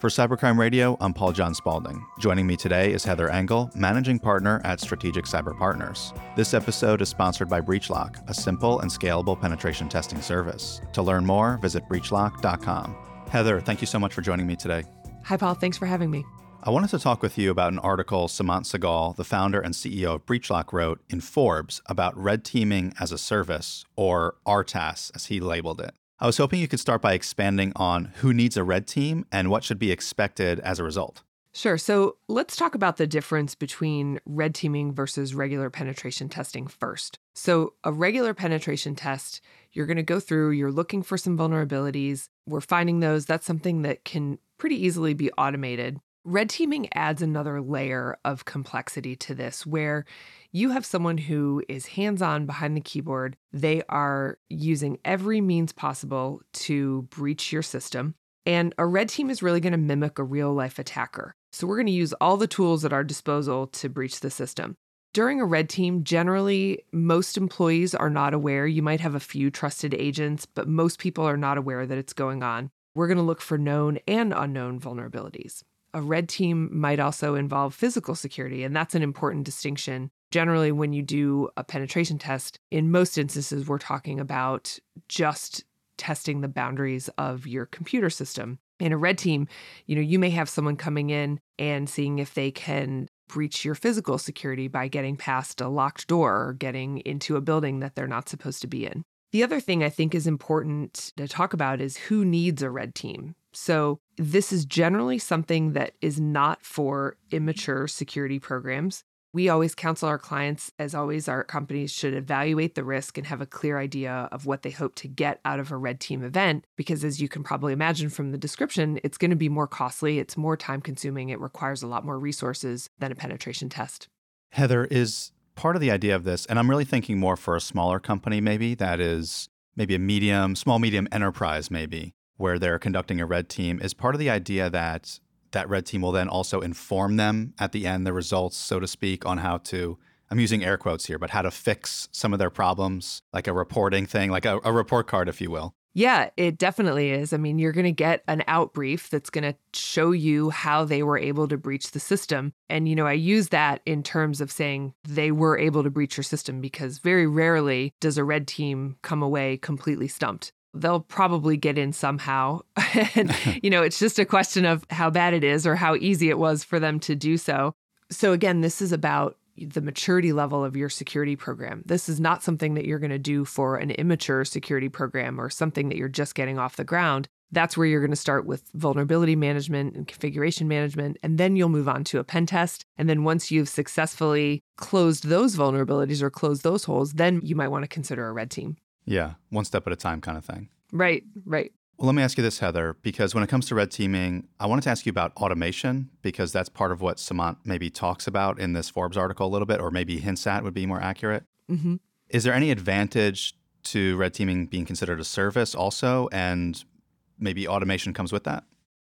For Cybercrime Radio, I'm Paul John Spaulding. Joining me today is Heather Engel, managing partner at Strategic Cyber Partners. This episode is sponsored by Breachlock, a simple and scalable penetration testing service. To learn more, visit breachlock.com. Heather, thank you so much for joining me today. Hi, Paul. Thanks for having me. I wanted to talk with you about an article Samant Sehgal, the founder and CEO of Breachlock, wrote in Forbes about red teaming as a service, or RTAS, as he labeled it. I was hoping you could start by expanding on who needs a red team and what should be expected as a result. Sure. So let's talk about the difference between red teaming versus regular penetration testing first. So, a regular penetration test, you're going to go through, you're looking for some vulnerabilities. We're finding those. That's something that can pretty easily be automated. Red teaming adds another layer of complexity to this where you have someone who is hands on behind the keyboard. They are using every means possible to breach your system. And a red team is really going to mimic a real life attacker. So we're going to use all the tools at our disposal to breach the system. During a red team, generally, most employees are not aware. You might have a few trusted agents, but most people are not aware that it's going on. We're going to look for known and unknown vulnerabilities. A red team might also involve physical security, and that's an important distinction. Generally, when you do a penetration test, in most instances, we're talking about just testing the boundaries of your computer system. In a red team, you know, you may have someone coming in and seeing if they can breach your physical security by getting past a locked door or getting into a building that they're not supposed to be in. The other thing I think is important to talk about is who needs a red team. So, this is generally something that is not for immature security programs. We always counsel our clients, as always, our companies should evaluate the risk and have a clear idea of what they hope to get out of a red team event. Because, as you can probably imagine from the description, it's going to be more costly, it's more time consuming, it requires a lot more resources than a penetration test. Heather, is part of the idea of this, and I'm really thinking more for a smaller company, maybe that is maybe a medium, small, medium enterprise, maybe, where they're conducting a red team, is part of the idea that that red team will then also inform them at the end, the results, so to speak, on how to, I'm using air quotes here, but how to fix some of their problems, like a reporting thing, like a, a report card, if you will. Yeah, it definitely is. I mean, you're going to get an out brief that's going to show you how they were able to breach the system. And, you know, I use that in terms of saying they were able to breach your system because very rarely does a red team come away completely stumped they'll probably get in somehow. and, you know, it's just a question of how bad it is or how easy it was for them to do so. So, again, this is about the maturity level of your security program. This is not something that you're going to do for an immature security program or something that you're just getting off the ground. That's where you're going to start with vulnerability management and configuration management, and then you'll move on to a pen test. And then once you've successfully closed those vulnerabilities or closed those holes, then you might want to consider a red team. Yeah, one step at a time kind of thing. Right, right. Well, let me ask you this, Heather, because when it comes to red teaming, I wanted to ask you about automation because that's part of what Samant maybe talks about in this Forbes article a little bit, or maybe hints at would be more accurate. Mm-hmm. Is there any advantage to red teaming being considered a service also, and maybe automation comes with that?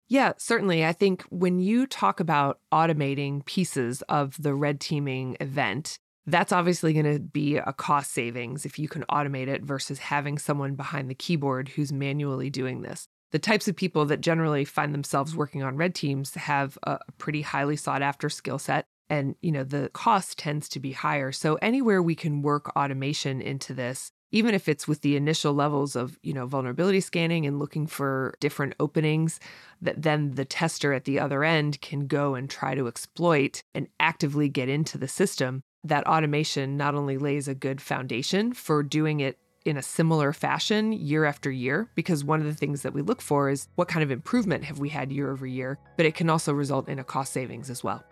Yeah, certainly. I think when you talk about automating pieces of the red teaming event, that's obviously going to be a cost savings if you can automate it versus having someone behind the keyboard who's manually doing this. The types of people that generally find themselves working on red teams have a pretty highly sought after skill set and you know the cost tends to be higher. So anywhere we can work automation into this even if it's with the initial levels of you know vulnerability scanning and looking for different openings that then the tester at the other end can go and try to exploit and actively get into the system that automation not only lays a good foundation for doing it in a similar fashion year after year, because one of the things that we look for is what kind of improvement have we had year over year, but it can also result in a cost savings as well.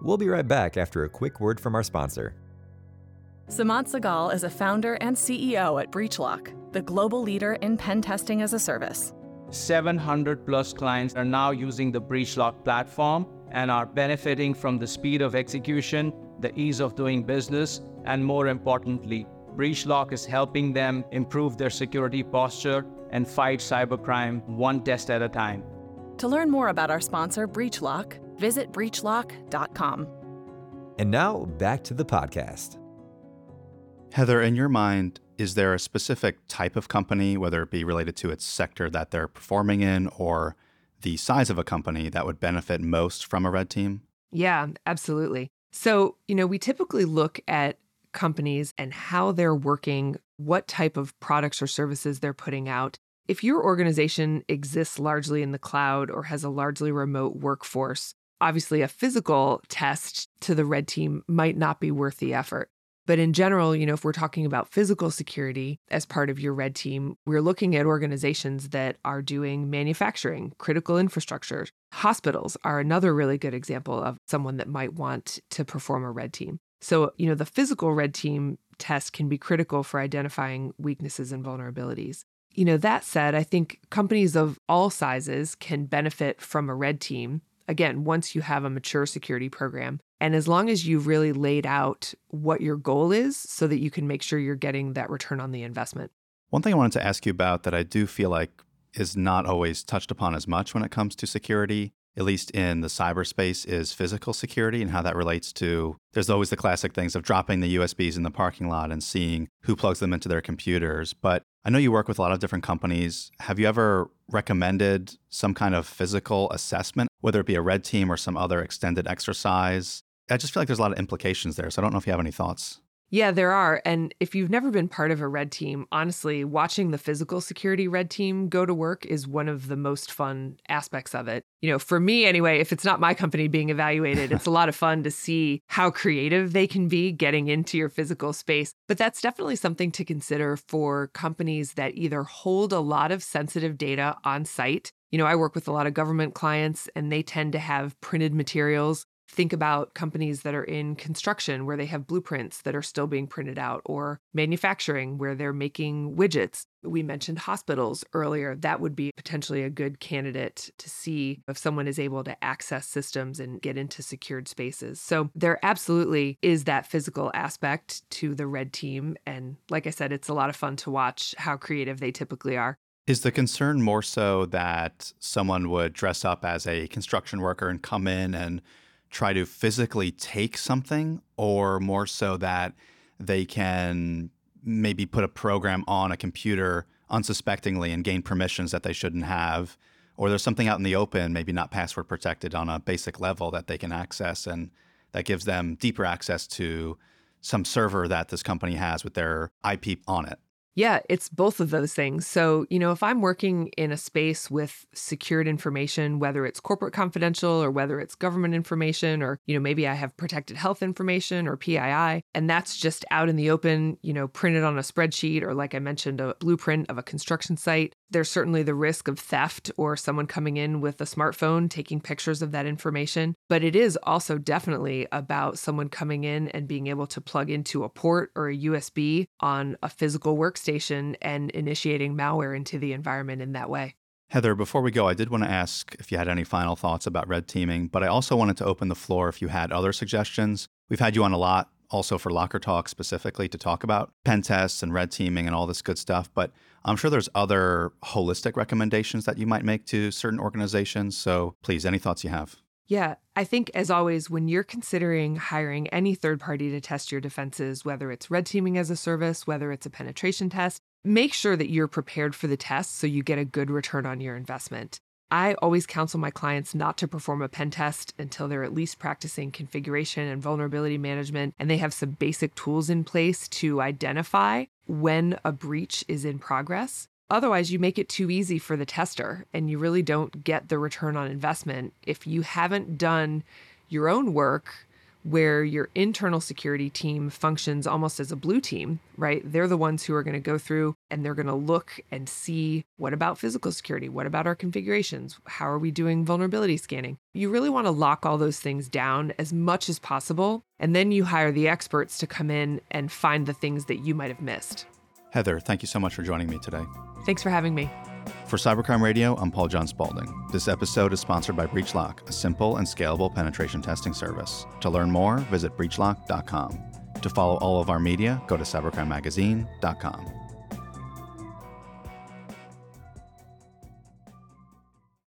We'll be right back after a quick word from our sponsor. Samant Sehgal is a founder and CEO at Breachlock, the global leader in pen testing as a service. 700 plus clients are now using the Breachlock platform and are benefiting from the speed of execution the ease of doing business, and more importantly, Breachlock is helping them improve their security posture and fight cybercrime one test at a time. To learn more about our sponsor, Breachlock, visit breachlock.com. And now back to the podcast. Heather, in your mind, is there a specific type of company, whether it be related to its sector that they're performing in or the size of a company that would benefit most from a red team? Yeah, absolutely. So, you know, we typically look at companies and how they're working, what type of products or services they're putting out. If your organization exists largely in the cloud or has a largely remote workforce, obviously a physical test to the red team might not be worth the effort. But in general, you know, if we're talking about physical security as part of your red team, we're looking at organizations that are doing manufacturing, critical infrastructure. Hospitals are another really good example of someone that might want to perform a red team. So, you know, the physical red team test can be critical for identifying weaknesses and vulnerabilities. You know, that said, I think companies of all sizes can benefit from a red team. Again, once you have a mature security program, and as long as you've really laid out what your goal is so that you can make sure you're getting that return on the investment. One thing I wanted to ask you about that I do feel like is not always touched upon as much when it comes to security, at least in the cyberspace, is physical security and how that relates to. There's always the classic things of dropping the USBs in the parking lot and seeing who plugs them into their computers. But I know you work with a lot of different companies. Have you ever recommended some kind of physical assessment, whether it be a red team or some other extended exercise I just feel like there's a lot of implications there. So I don't know if you have any thoughts. Yeah, there are. And if you've never been part of a red team, honestly, watching the physical security red team go to work is one of the most fun aspects of it. You know, for me anyway, if it's not my company being evaluated, it's a lot of fun to see how creative they can be getting into your physical space. But that's definitely something to consider for companies that either hold a lot of sensitive data on site. You know, I work with a lot of government clients and they tend to have printed materials think about companies that are in construction where they have blueprints that are still being printed out, or manufacturing where they're making widgets. We mentioned hospitals earlier. That would be potentially a good candidate to see if someone is able to access systems and get into secured spaces. So, there absolutely is that physical aspect to the red team. And like I said, it's a lot of fun to watch how creative they typically are. Is the concern more so that someone would dress up as a construction worker and come in and try to physically take something, or more so that they can maybe put a program on a computer unsuspectingly and gain permissions that they shouldn't have? Or there's something out in the open, maybe not password protected on a basic level that they can access and that gives them deeper access to some server that this company has with their IP on it. Yeah, it's both of those things. So, you know, if I'm working in a space with secured information, whether it's corporate confidential or whether it's government information, or, you know, maybe I have protected health information or PII, and that's just out in the open, you know, printed on a spreadsheet or, like I mentioned, a blueprint of a construction site, there's certainly the risk of theft or someone coming in with a smartphone taking pictures of that information. But it is also definitely about someone coming in and being able to plug into a port or a USB on a physical workstation and initiating malware into the environment in that way. Heather, before we go, I did want to ask if you had any final thoughts about red teaming, but I also wanted to open the floor if you had other suggestions. We've had you on a lot also for Locker Talk specifically to talk about pen tests and red teaming and all this good stuff. But I'm sure there's other holistic recommendations that you might make to certain organizations. So please, any thoughts you have? Yeah, I think as always, when you're considering hiring any third party to test your defenses, whether it's red teaming as a service, whether it's a penetration test, make sure that you're prepared for the test so you get a good return on your investment. I always counsel my clients not to perform a pen test until they're at least practicing configuration and vulnerability management and they have some basic tools in place to identify when a breach is in progress. Otherwise, you make it too easy for the tester and you really don't get the return on investment if you haven't done your own work where your internal security team functions almost as a blue team, right? They're the ones who are going to go through and they're going to look and see what about physical security? What about our configurations? How are we doing vulnerability scanning? You really want to lock all those things down as much as possible. And then you hire the experts to come in and find the things that you might have missed. Heather, thank you so much for joining me today. Thanks for having me. For Cybercrime Radio, I'm Paul John Spaulding. This episode is sponsored by Breachlock, a simple and scalable penetration testing service. To learn more, visit breachlock.com. To follow all of our media, go to cybercrimemagazine.com.